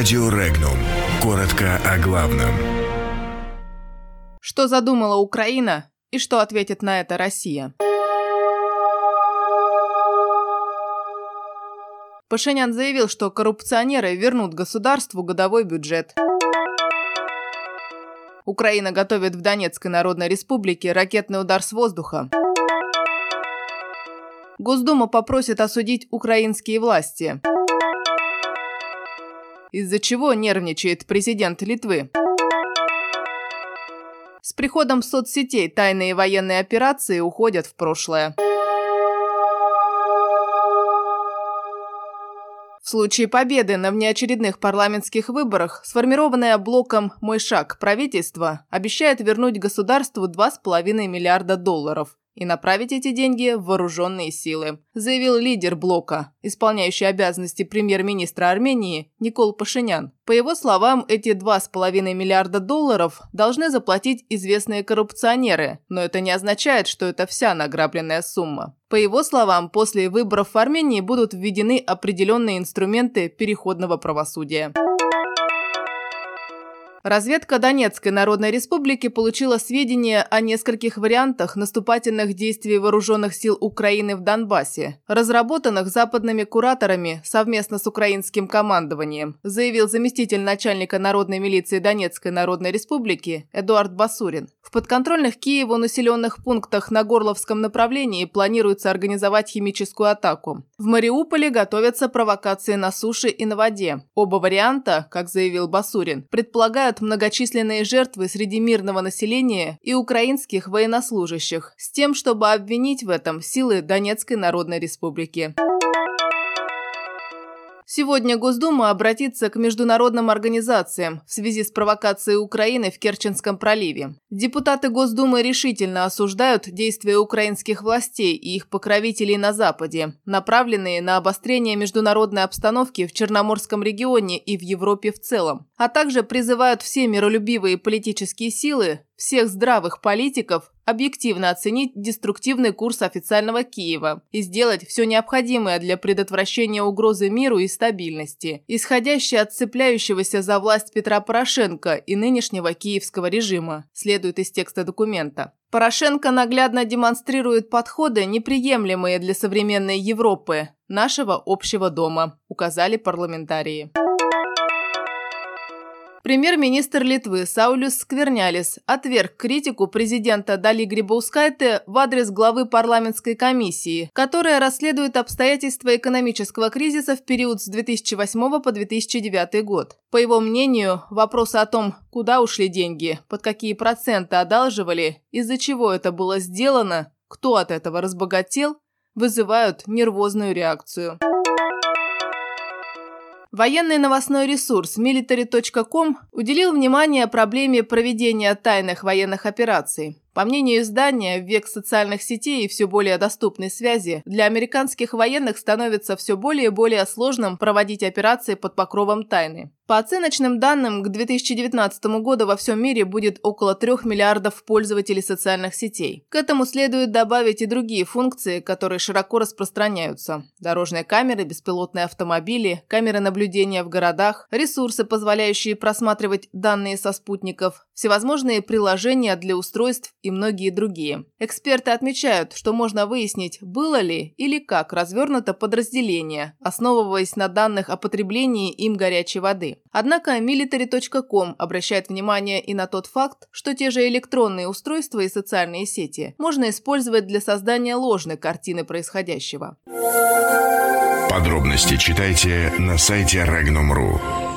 Радио Регнум. Коротко о главном. Что задумала Украина и что ответит на это Россия? Пашинян заявил, что коррупционеры вернут государству годовой бюджет. Украина готовит в Донецкой Народной Республике ракетный удар с воздуха. Госдума попросит осудить украинские власти. Из-за чего нервничает президент Литвы? С приходом соцсетей тайные военные операции уходят в прошлое. В случае победы на внеочередных парламентских выборах сформированное блоком «Мой шаг» правительство обещает вернуть государству 2,5 миллиарда долларов и направить эти деньги в вооруженные силы, заявил лидер блока, исполняющий обязанности премьер-министра Армении Никол Пашинян. По его словам, эти 2,5 миллиарда долларов должны заплатить известные коррупционеры, но это не означает, что это вся награбленная сумма. По его словам, после выборов в Армении будут введены определенные инструменты переходного правосудия. Разведка Донецкой Народной Республики получила сведения о нескольких вариантах наступательных действий вооруженных сил Украины в Донбассе, разработанных западными кураторами совместно с украинским командованием, заявил заместитель начальника Народной милиции Донецкой Народной Республики Эдуард Басурин. В подконтрольных Киеву населенных пунктах на Горловском направлении планируется организовать химическую атаку. В Мариуполе готовятся провокации на суше и на воде. Оба варианта, как заявил Басурин, предполагают многочисленные жертвы среди мирного населения и украинских военнослужащих, с тем, чтобы обвинить в этом силы Донецкой Народной Республики. Сегодня Госдума обратится к международным организациям в связи с провокацией Украины в Керченском проливе. Депутаты Госдумы решительно осуждают действия украинских властей и их покровителей на Западе, направленные на обострение международной обстановки в Черноморском регионе и в Европе в целом, а также призывают все миролюбивые политические силы всех здравых политиков объективно оценить деструктивный курс официального Киева и сделать все необходимое для предотвращения угрозы миру и стабильности, исходящей от цепляющегося за власть Петра Порошенко и нынешнего киевского режима, следует из текста документа. Порошенко наглядно демонстрирует подходы, неприемлемые для современной Европы, нашего общего дома, указали парламентарии. Премьер-министр Литвы Саулюс Сквернялис отверг критику президента Дали Грибаускайте в адрес главы парламентской комиссии, которая расследует обстоятельства экономического кризиса в период с 2008 по 2009 год. По его мнению, вопросы о том, куда ушли деньги, под какие проценты одалживали, из-за чего это было сделано, кто от этого разбогател, вызывают нервозную реакцию. Военный новостной ресурс military.com уделил внимание проблеме проведения тайных военных операций. По мнению издания, век социальных сетей и все более доступной связи для американских военных становится все более и более сложным проводить операции под покровом тайны. По оценочным данным, к 2019 году во всем мире будет около 3 миллиардов пользователей социальных сетей. К этому следует добавить и другие функции, которые широко распространяются. Дорожные камеры, беспилотные автомобили, камеры наблюдения в городах, ресурсы, позволяющие просматривать данные со спутников, всевозможные приложения для устройств и многие другие. Эксперты отмечают, что можно выяснить, было ли или как развернуто подразделение, основываясь на данных о потреблении им горячей воды. Однако military.com обращает внимание и на тот факт, что те же электронные устройства и социальные сети можно использовать для создания ложной картины происходящего. Подробности читайте на сайте Regnum.ru.